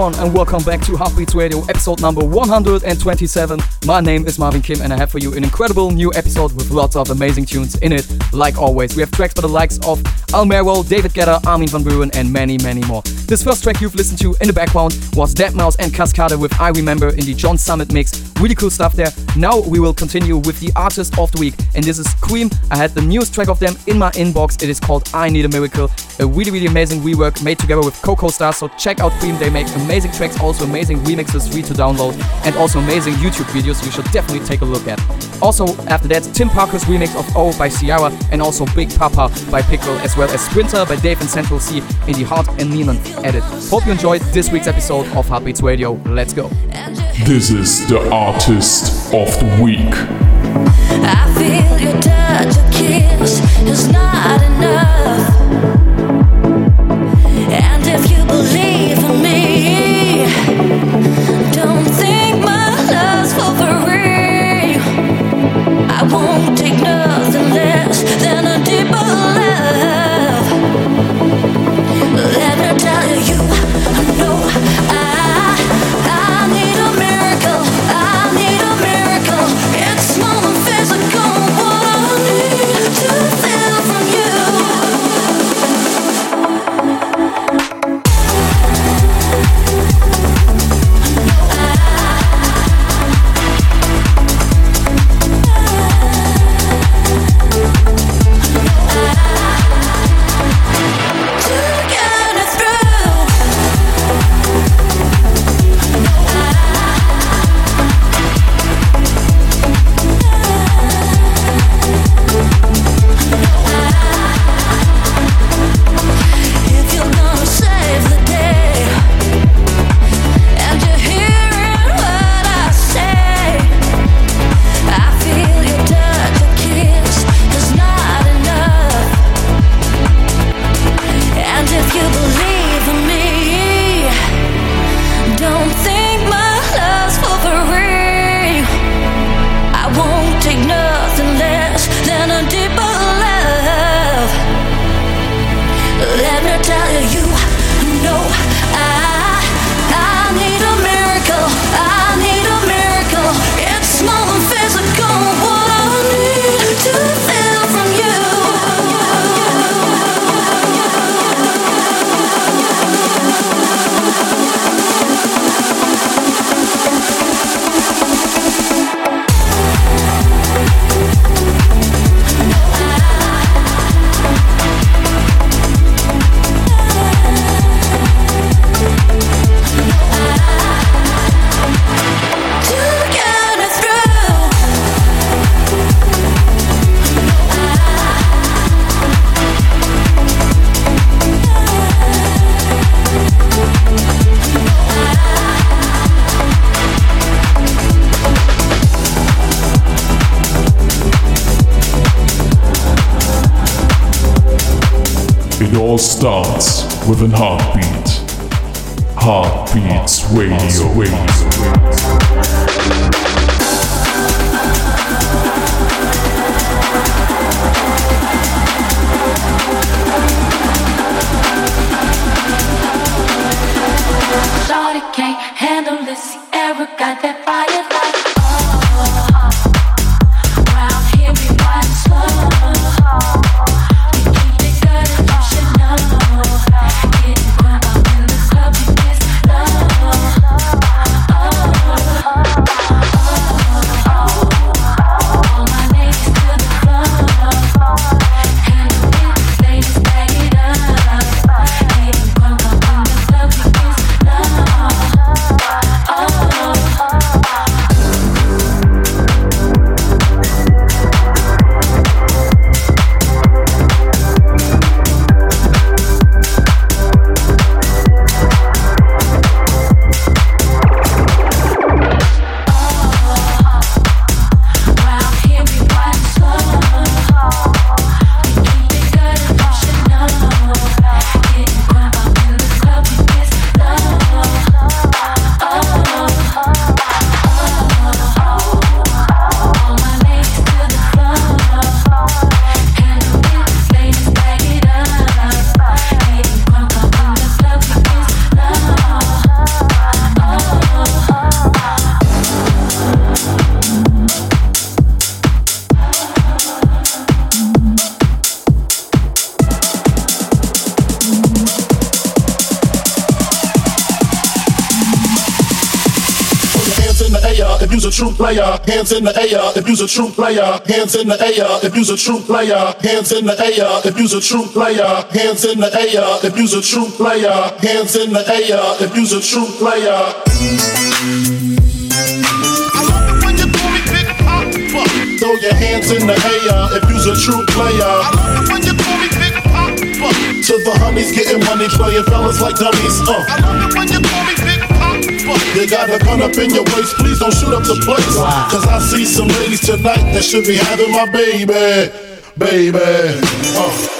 Everyone and welcome back to Heartbeats Radio episode number 127. My name is Marvin Kim and I have for you an incredible new episode with lots of amazing tunes in it. Like always, we have tracks by the likes of Almero, David Guetta, Armin van Buuren and many many more. This first track you've listened to in the background was deadmau5 and Kaskade with I Remember in the John Summit mix. Really cool stuff there. Now we will continue with the artist of the week and this is KREAM. I had the newest track of them in my inbox. It is called I Need a Miracle. A really really amazing rework made together with Coco Star. So check out KREAM. They make amazing tracks, also amazing remixes free to download, and also amazing YouTube videos you should definitely take a look at. Also, after that, Tim Parker's remix of O by Ciara, and also Big Papa by Pickle, as well as Sprinter by Dave and Central Cee in the Hart and Neiman edit. Hope you enjoyed this week's episode of Heartbeats Radio. Let's go. This is the artist of the week. Starts with an heartbeat. Heartbeats Radio. Radio. Player. Hands in the air if you's a true player. Hands in the air if you's a true player. Hands in the air if you's a true player. Hands in the air if you's a true player. Hands in the air if you's a true player. I love it when you call me Big Papa. Throw your hands in the air if you's a true player. I love it when you call me Big Papa. To the honeys getting money, playing fellas like dummies. Uh. I love it when you call me. You got a gun up in your waist, please don't shoot up the place. Cause I see some ladies tonight that should be having my baby, baby. Uh.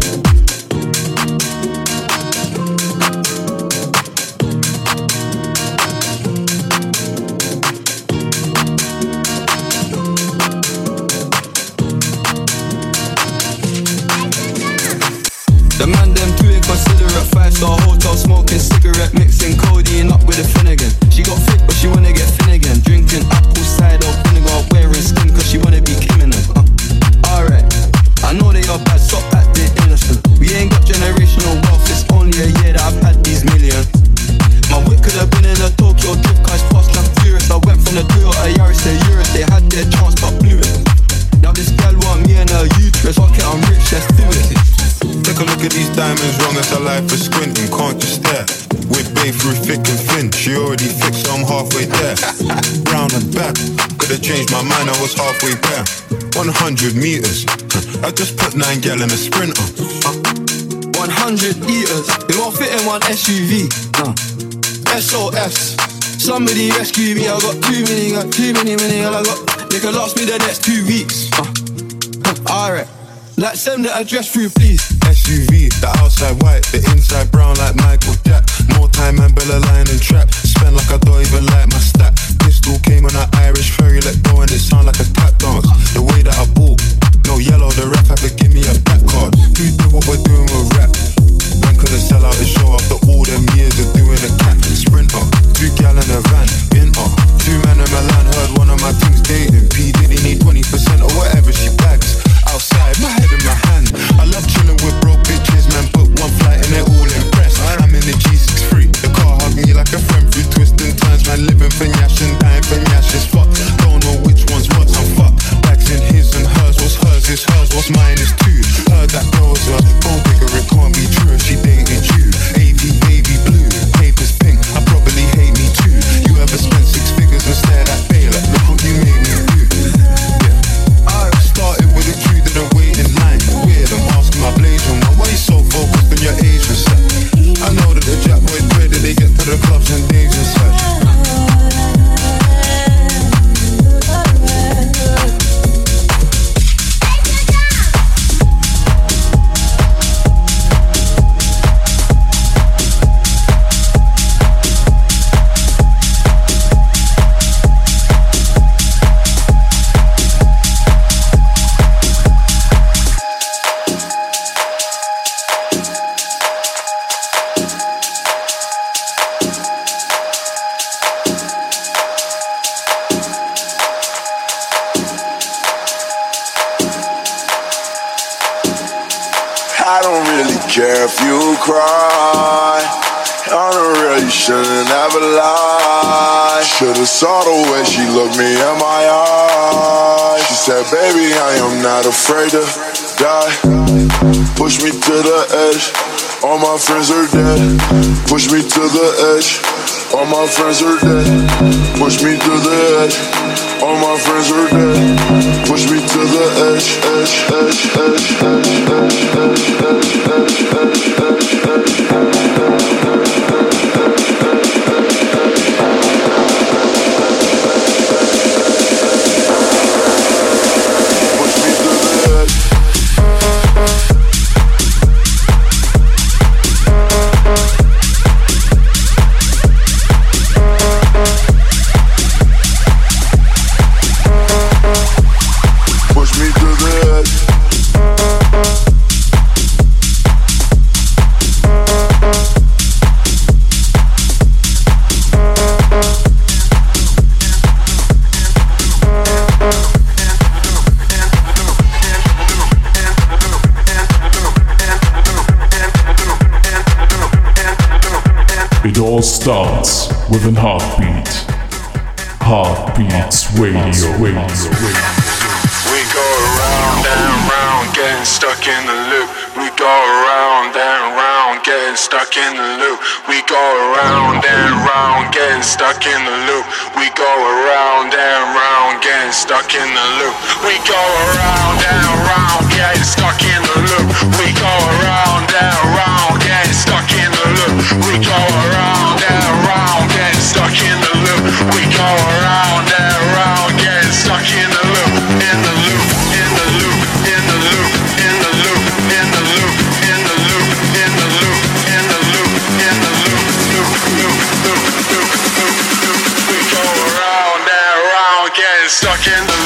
Somebody rescue me. I got too many, got too many, many, and I got. They can last me the next two weeks. Uh. Alright, like send the address through, please. SUV, the outside white, the inside brown like Michael said, baby, I am not afraid to die. Push me to the edge. All my friends are dead. Push me to the edge. All my friends are dead. Push me to the edge. All my friends are dead. Push me to the edge, edge, edge, edge, edge, edge, edge, edge, edge, all starts with an heartbeat. Heartbeats Radio. Radio. We go around and round, getting stuck in the loop. We go around and round, getting stuck in the loop. We go around and round, getting stuck in the loop. We go around and round, getting stuck in the loop. We go around and round, getting stuck in the loop. Stuck in the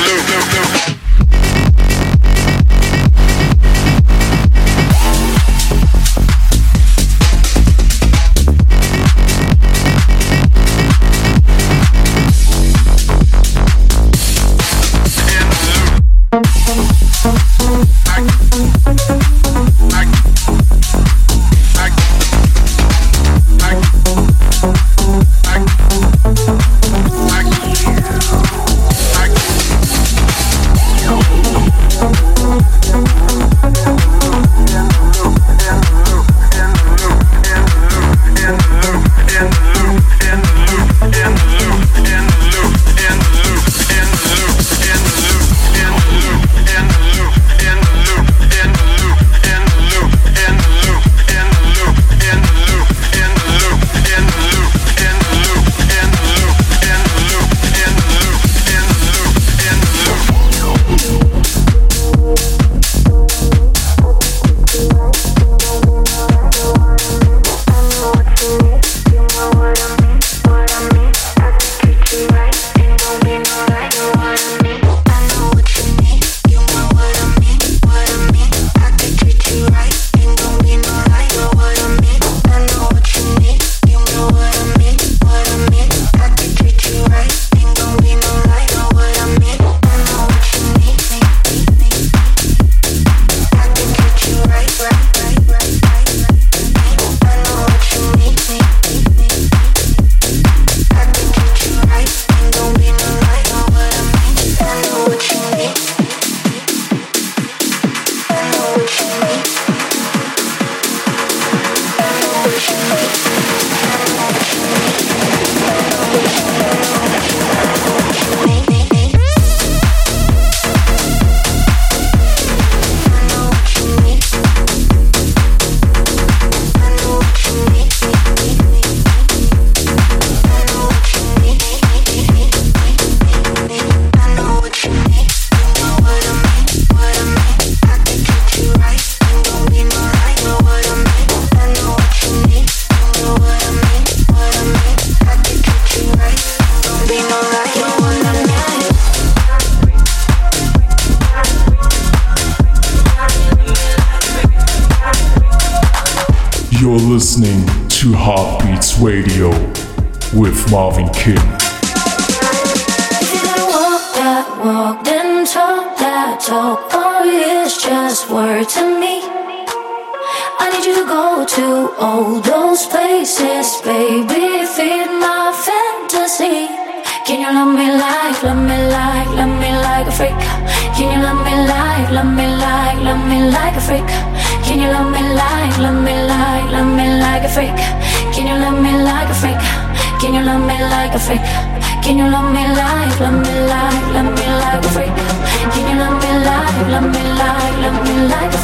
like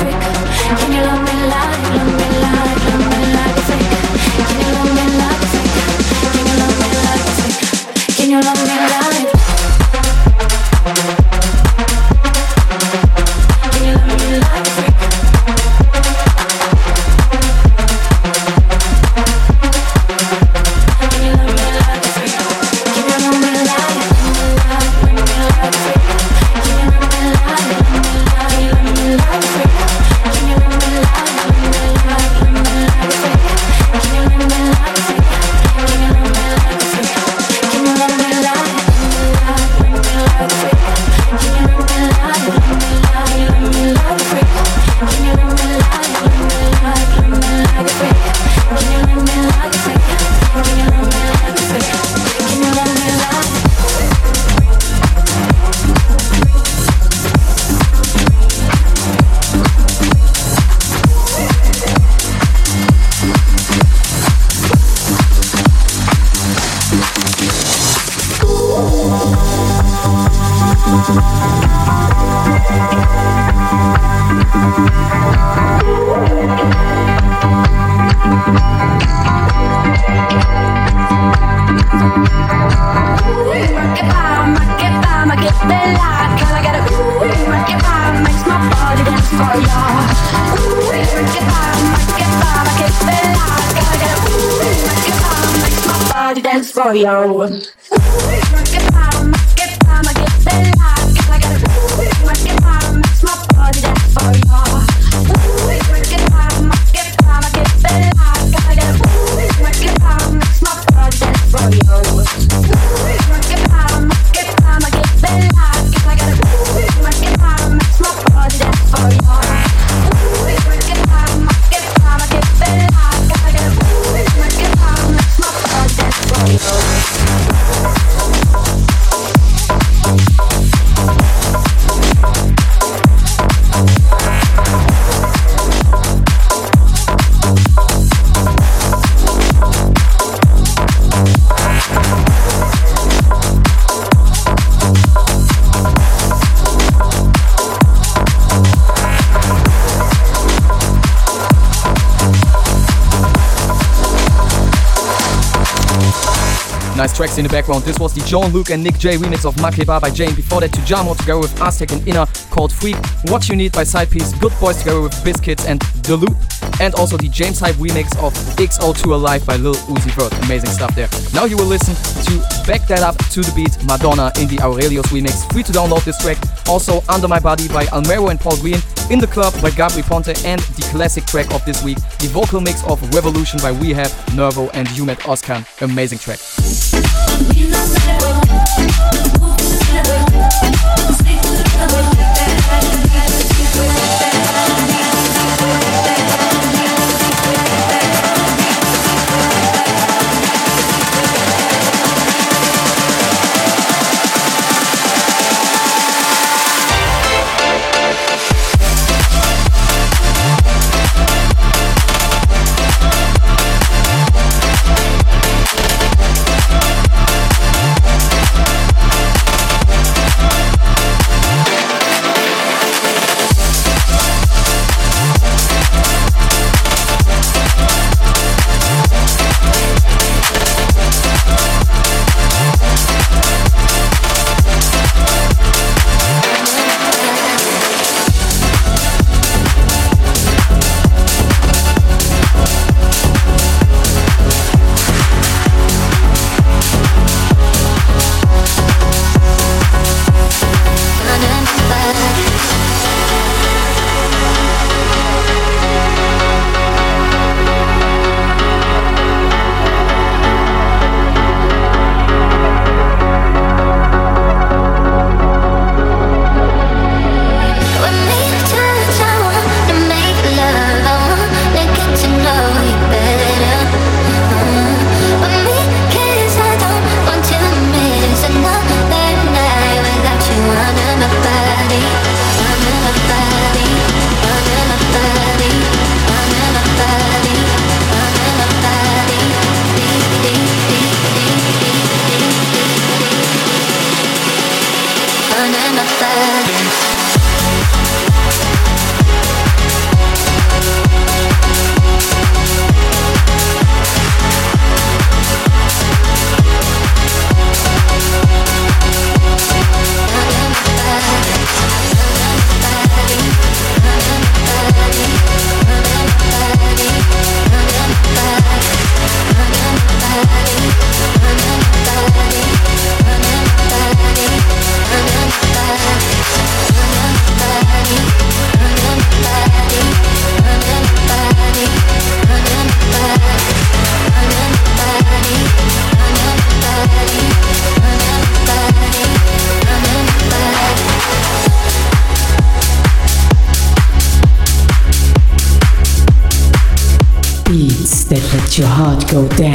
tracks in the background. This was the John Luke and Nick J remix of Makeba by Jain. Before that, to Jamo together with Aztec and Inner called Freak. What You Need by Sidepiece. Good Boys together with Biscuits and The Loop. And also the James Hype remix of XO2 Alive by Lil Uzi Vert. Amazing stuff there. Now you will listen to Back That Up to the Beat Madonna in the Aurelius remix. Free to download this track. Also Under My Body by Almero and Paul Green. In the Club by Gabri Ponte and the classic track of this week, the vocal mix of Revolution by R3HAB, Nervo and Ummet Ozcan. Amazing track.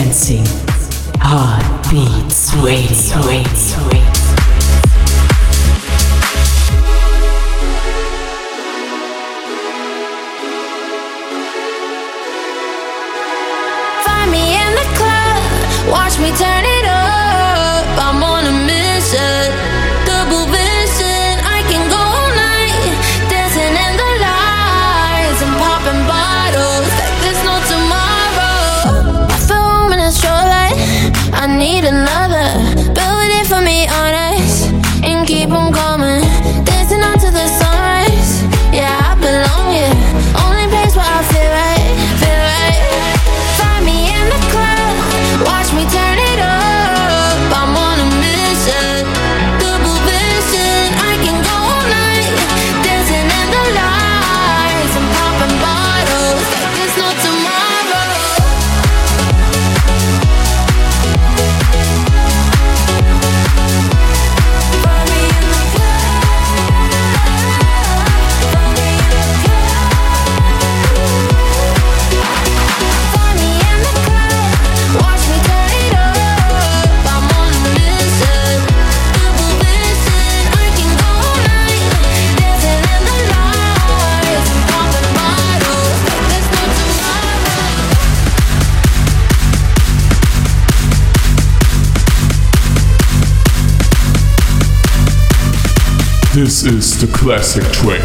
Dancing. the classic trick.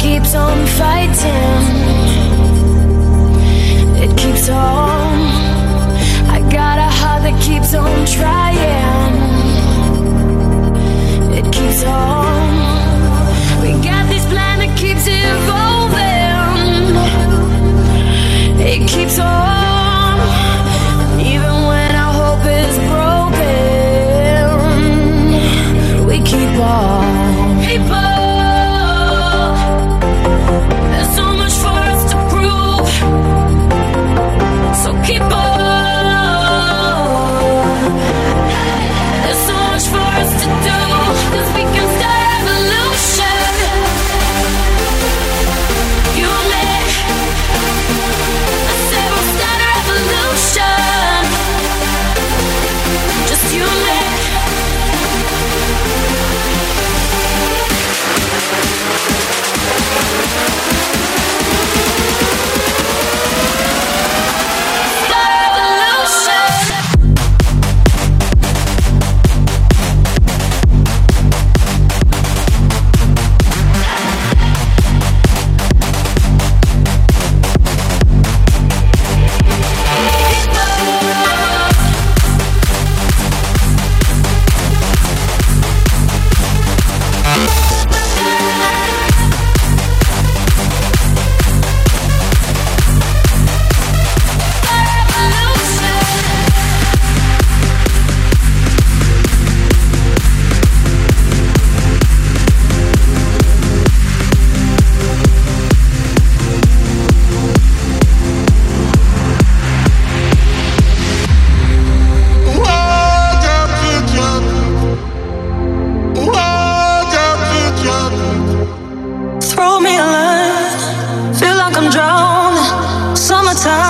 Keeps on fighting, it keeps on. I got a heart that keeps on trying, it keeps on. time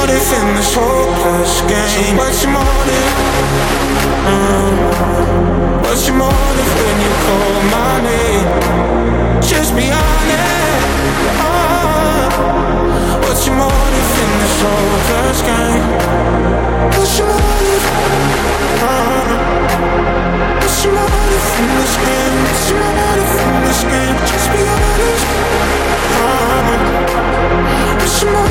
motive in this hopeless game? What's your motive? Uh, what's your motive when you call my name? Just be honest. Uh, what's your motive in this hopeless game? What's your motive? Uh, what's your motive in this game? What's your motive in this game? Just be honest. Uh, what's your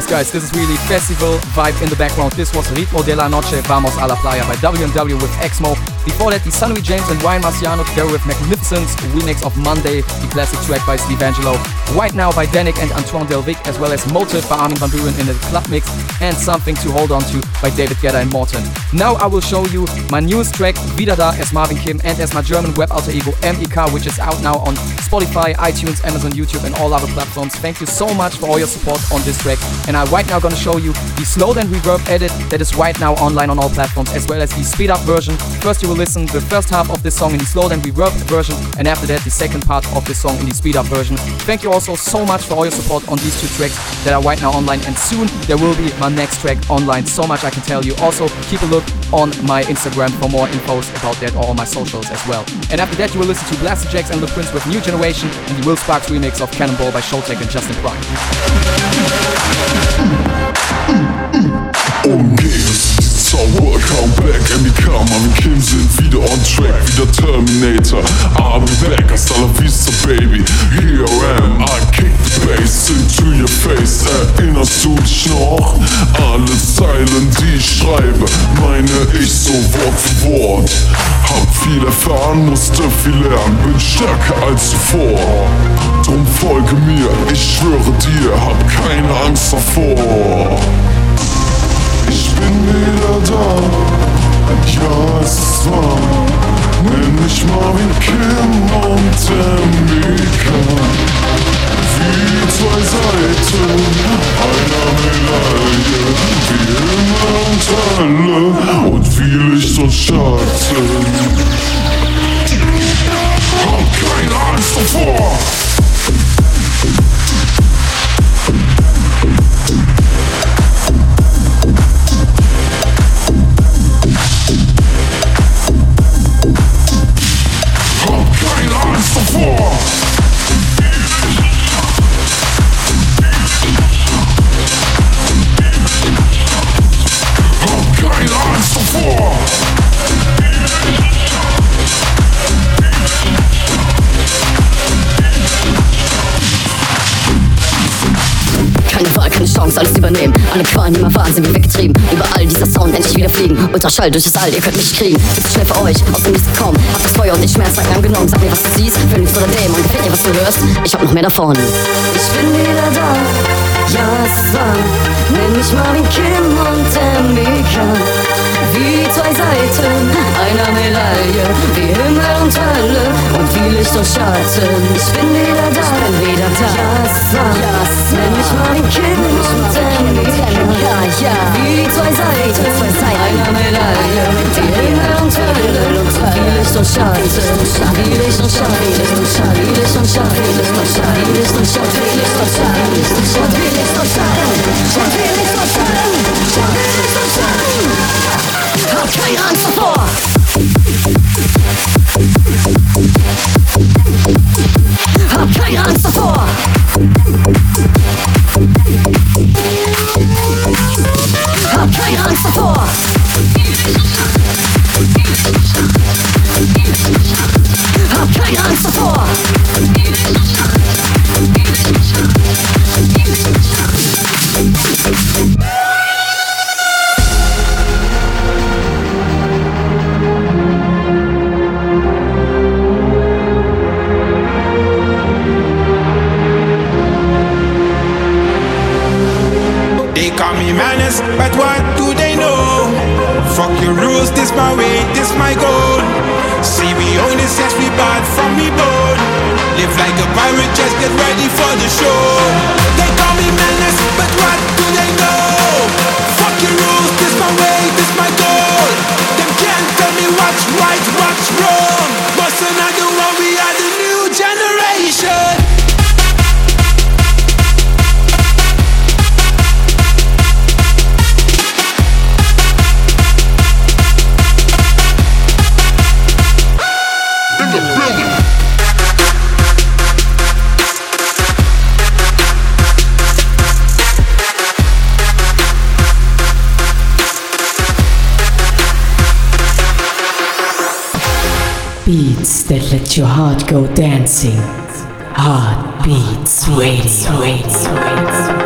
Yes, guys, this is really festival vibe in the background. This was Ritmo de la Noche, Vamos a la Playa by WMW with Exmo. Before that, the Sunnery James and Ryan Marciano together with Magnificence remix of Monday, the classic track by Steve Angello. Right now by Danik and Antoine Delvig, as well as Motive by Armin van Buuren in the club mix, and Something to Hold On To by David Guetta and MORTEN. Now I will show you my newest track, Wieder Da, as Marvin Kim and as my German web alter ego MEK, which is out now on Spotify, iTunes, Amazon, YouTube, and all other platforms. Thank you so much for all your support on this track. And I'm right now gonna show you the slowed and reverb edit that is right now online on all platforms, as well as the speed up version. First, you will listen the first half of this song in the slowed and reverb version, and after that, the second part of this song in the speed up version. Thank you also so much for all your support on these two tracks that are right now online, and soon there will be my next track online. So much I can tell you. Also, keep a look on my Instagram for more infos about that or on my socials as well. And after that, you will listen to Blasterjaxx and the Prince with New Generation and the Will Sparks remix of Cannonball by Showtek and Justin Prime. Become Marvin Kim sind wieder on track, wieder Terminator. I'll be back, hasta la vista baby. Here I am, I kick the bass into your face. Erinnerst du dich noch? Alle Zeilen, die ich schreibe Meine ich so Wort für Wort. Hab viel erfahren, musste viel lernen Bin stärker als zuvor. Drum folge mir, ich schwöre dir Hab keine Angst davor ich bin wieder da, ja es ist wahr. Nenn mich Marvin Kim und Emika Wie zwei Seiten einer Medaille Wie immer und alle. Und viel Licht und Schatten Hab keine Angst davor floor. Chance, alles übernehmen. Alle Qualen immer Wahnsinn, wie weggetrieben. Überall dieser Sound, endlich wieder fliegen. Ultraschall durch das All, ihr könnt mich kriegen. Zu schnell für euch, aus dem Nichts kommen. Hab das Feuer und den Schmerz lang genommen. Sag mir, was du siehst, Phönix oder Dämon. Gefällt dir, was du hörst? Ich hab noch mehr davon. Ich bin wieder da, ja, es wahr. Nenn mich Marvin Kim und Emika. Wie zwei Seiten einer Medaille, wie Himmel und Hölle und wie Licht und Schatten. Ich bin wieder da, wieder da. Ja, wahr. Ja, ist Nenn mich Marvin Kim und Emika. Ja, wie zwei Seiten einer Medaille, wie Himmel und Hölle wie Licht und Schatten. Wie Licht und Schatten, wie Licht und Schatten, wie Licht und Schatten, wie Licht und Schatten, wie Licht und Schatten, wie Licht und Schatten, wie Licht und Schatten, wie Licht und Schatten, wie Licht und Schatten, wie Licht und Schatten. Hab keine Angst davor. Hey! Call me menace, but what do they know? Fuck your rules, this my way, this my goal. See, we only sex we bad from me bone. Live like a pirate, just get ready for the show. They call me menace, but what do they know? Fuck your rules, this my way, this my goal. Them can't tell me what's right, Beats that let your heart go dancing. Heartbeats waiting. waiting.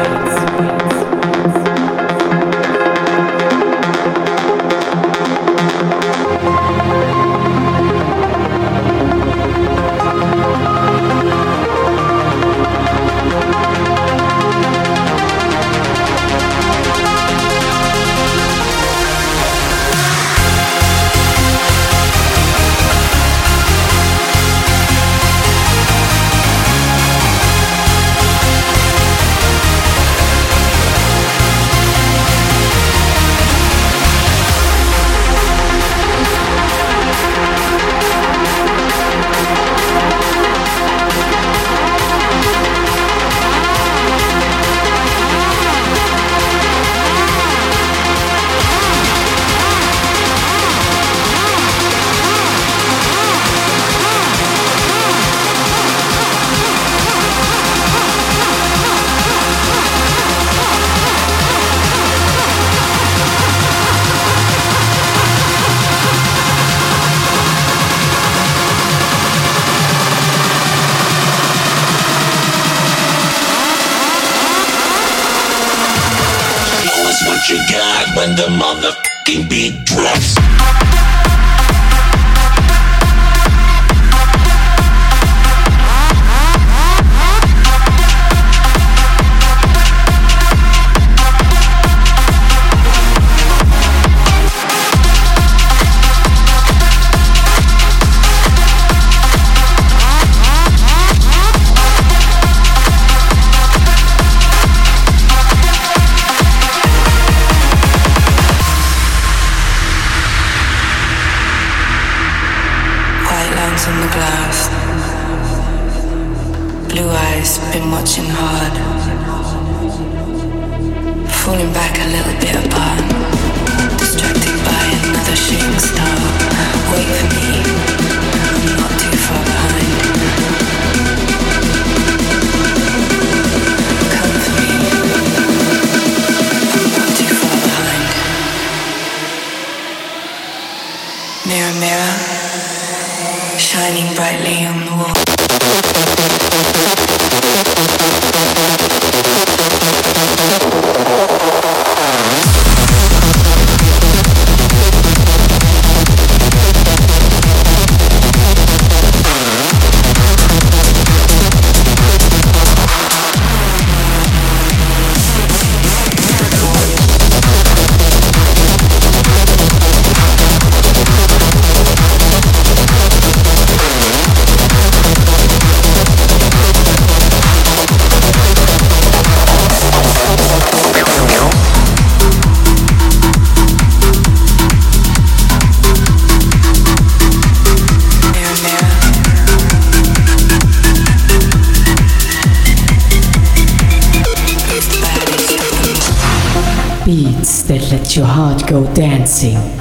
Dancing.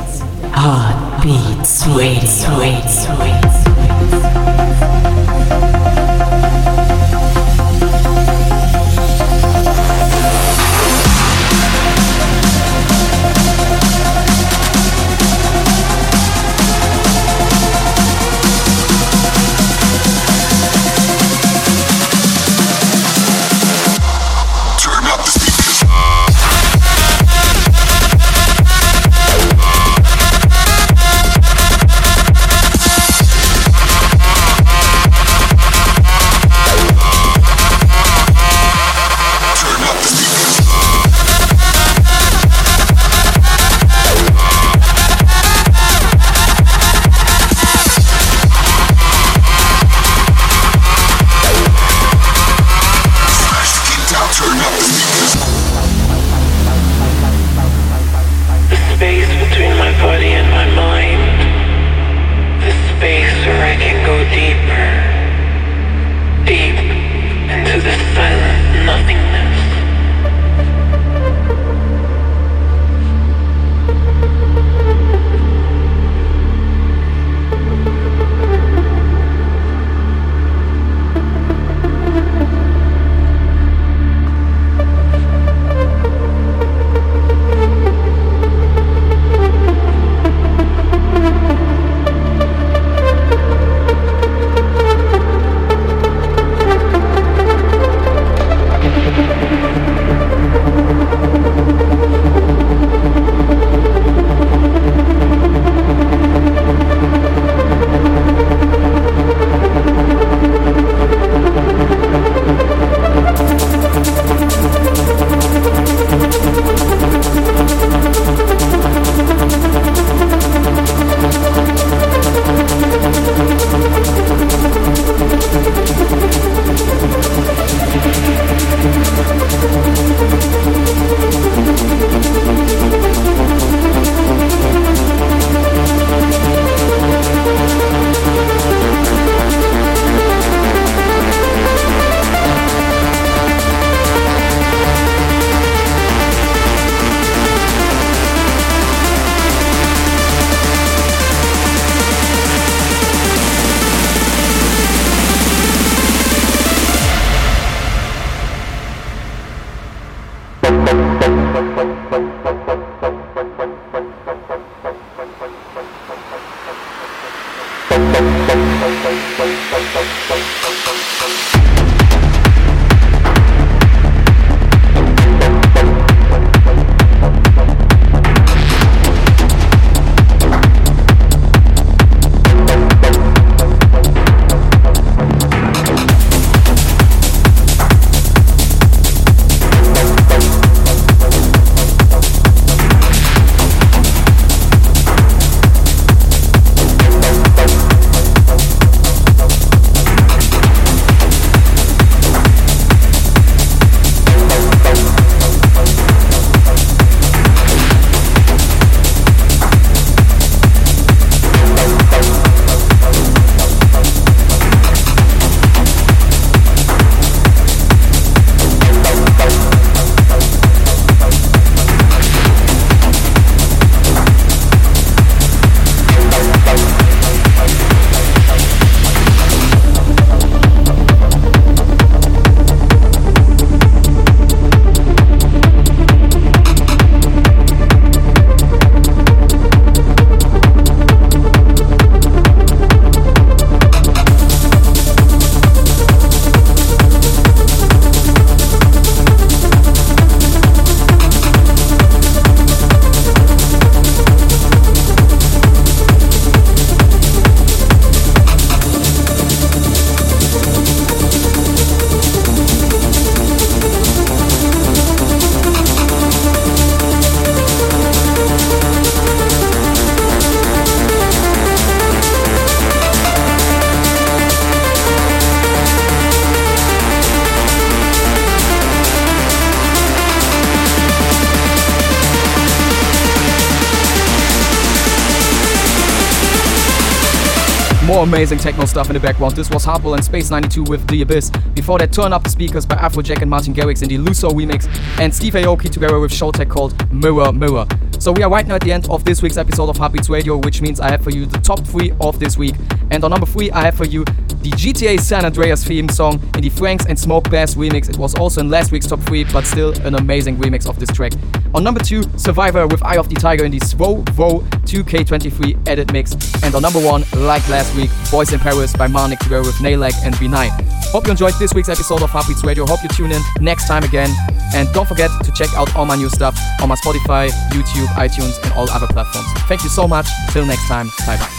Amazing techno stuff in the background. This was Hardwell and Space 92 with The Abyss. Before that, Turn Up the Speakers by Afrojack and Martin Garrix in the Luso remix, and Steve Aoki together with Showtek called Mirror Mirror. So we are right now at the end of this week's episode of Heartbeats Radio, which means I have for you the top three of this week. And on number three, I have for you the GTA San Andreas theme song in the Franks and Smoke Bass remix. It was also in last week's top three, but still an amazing remix of this track. On number two, Survivor with Eye of the Tiger in the Svo Vo 2K23 edit mix. And on number one, like last week, Boys in Paris by Marnik together with Naeleck and V9. Hope you enjoyed this week's episode of Heartbeats Radio. Hope you tune in next time again. And don't forget to check out all my new stuff on my Spotify, YouTube, iTunes, and all other platforms. Thank you so much. Till next time. Bye bye.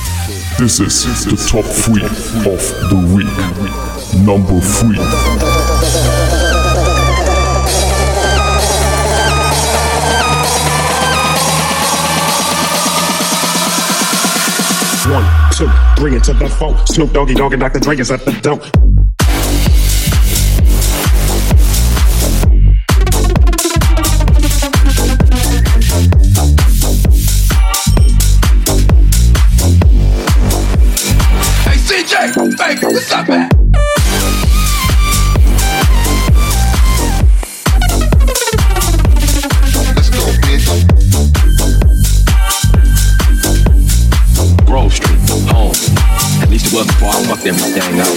This is the top three of the week. Number three. Two, bring it to the four. Snoop Doggy Dogg and Dr. Dre is at the door. Hey CJ, baby, what's up, man? Everything up.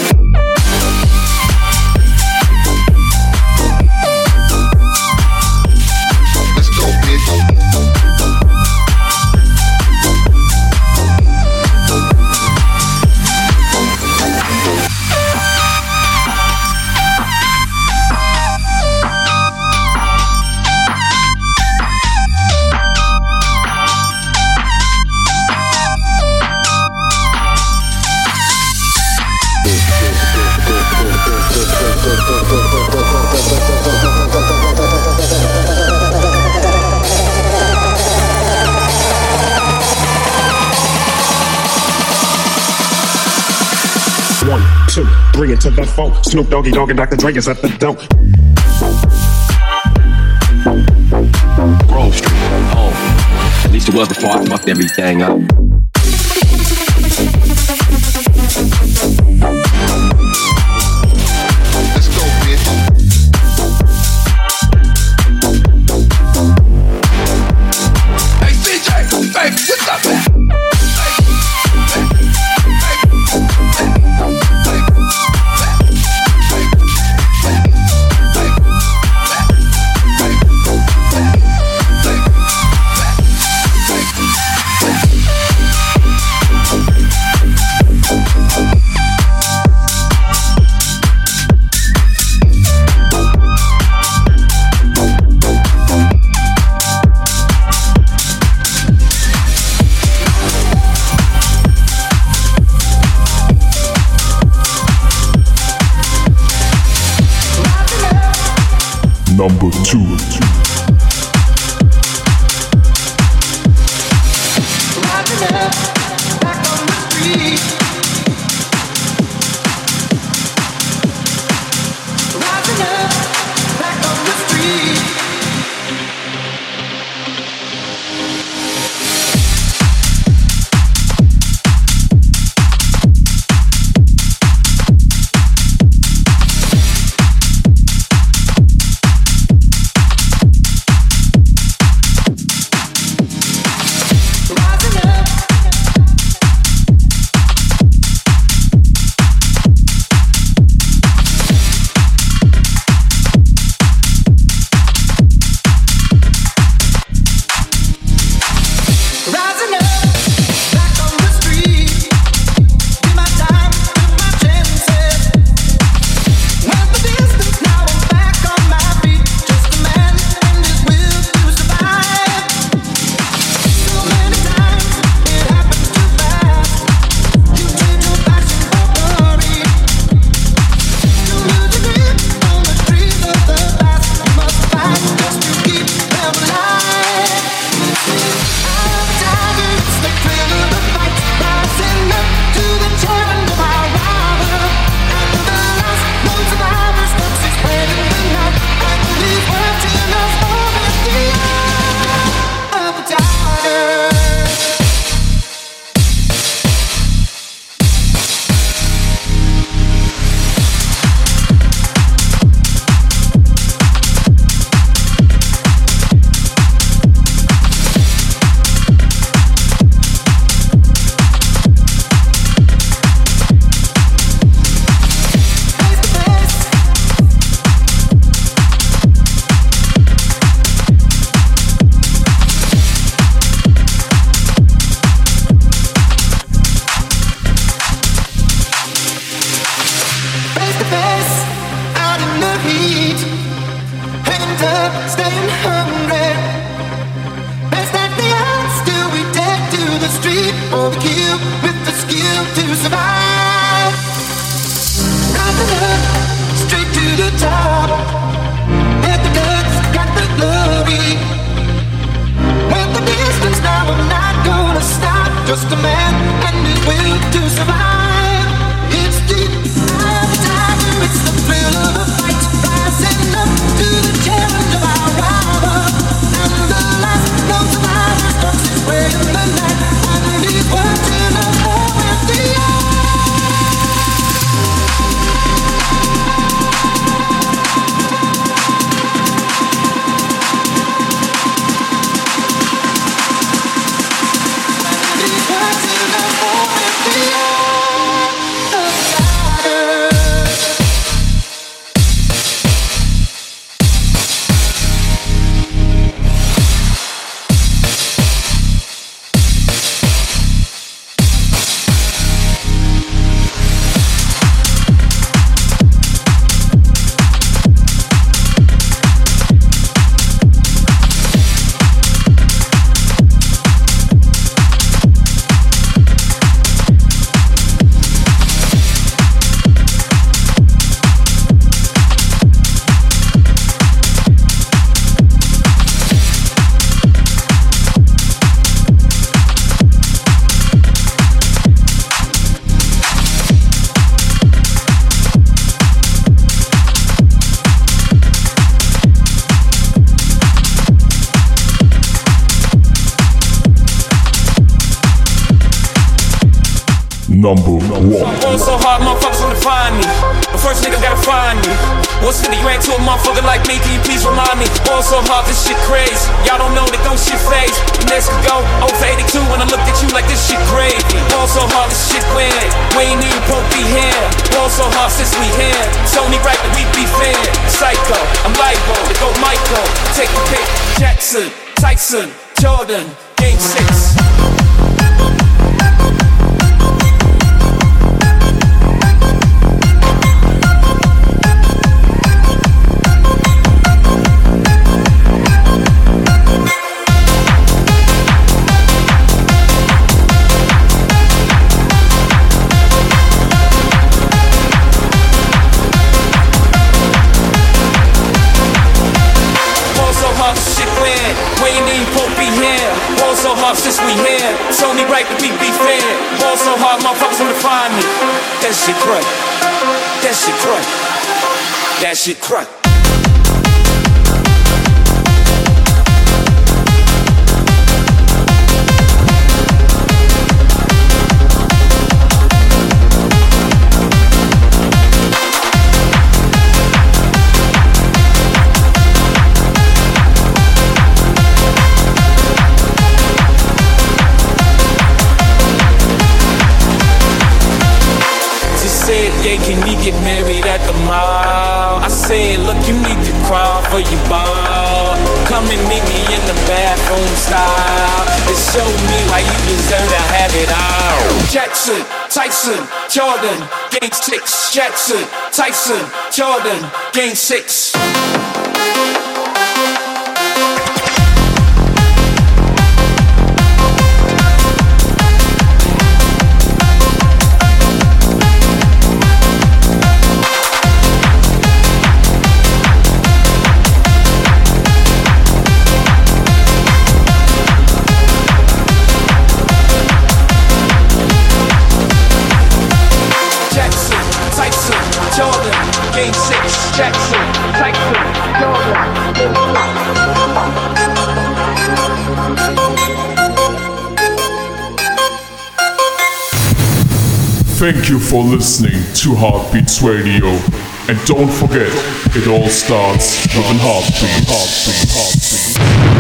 The. Snoop Doggy Dogg and Dr. Dre is at the door. Grove Street, home. At least it was before I fucked everything up. find me. That shit crack. That shit crack. That shit crack. yeah, can get married at the mall? I said, look, you need to crawl for your ball. Come and meet me in the bathroom style. And show me why you deserve to have it all. Jackson, Tyson, Jordan, game six. Jackson, Tyson, Jordan, game six. Game 6, Jackson, Thank you for listening to Heartbeats Radio. And don't forget, it all starts with a heartbeat. heartbeat, heartbeat.